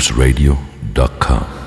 loopsradio.com.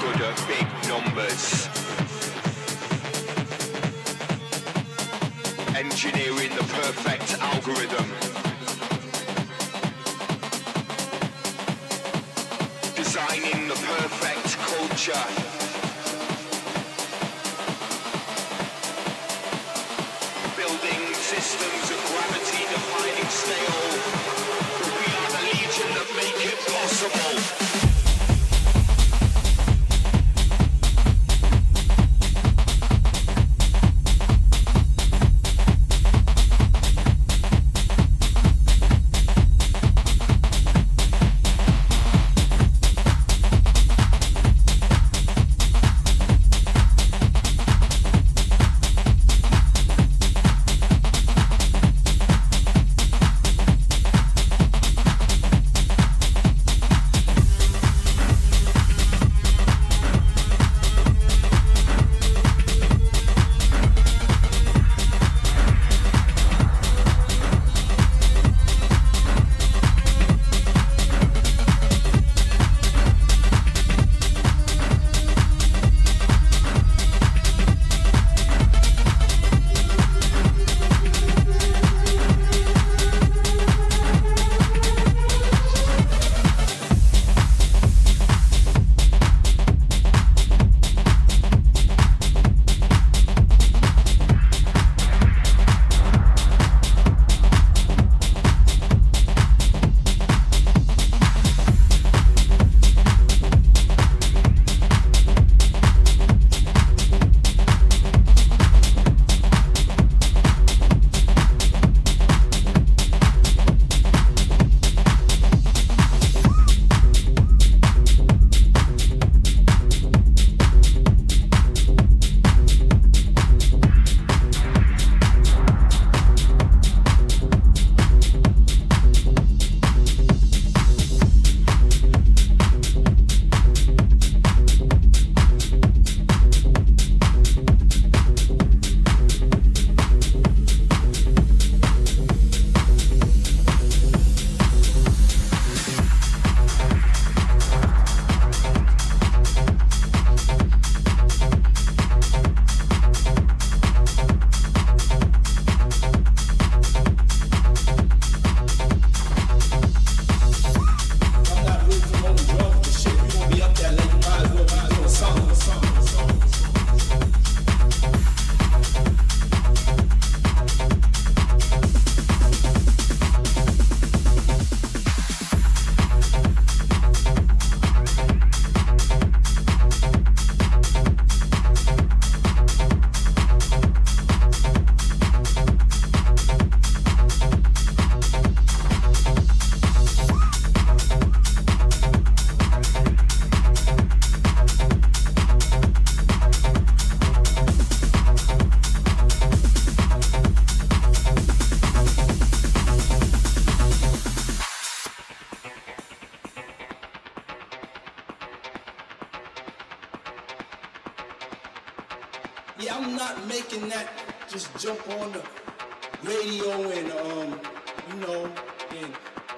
good at big numbers. Engineering the perfect algorithm. Designing the perfect culture. On the radio and um, you know, and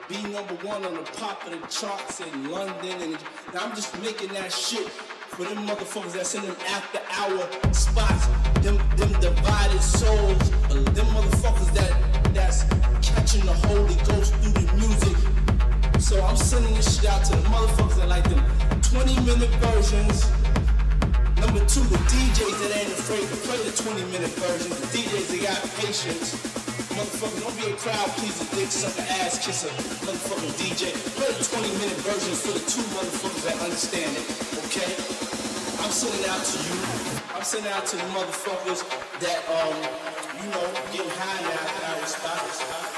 be number one on the pop of the charts in London. And I'm just making that shit for them motherfuckers that's in them after hour spots, them them divided souls, them motherfuckers that that's catching the Holy Ghost through the music. So I'm sending this shit out to the motherfuckers that like them 20 minute versions. Number two, the DJs that ain't afraid to play the 20 minute versions. The DJs that got patience. Motherfucker, don't be a crowd pleaser, dick sucker, ass kisser, motherfucking DJ. Play the 20 minute version for the two motherfuckers that understand it, okay? I'm sending out to you. I'm sending out to the motherfuckers that, um, you know, getting high now, I respect.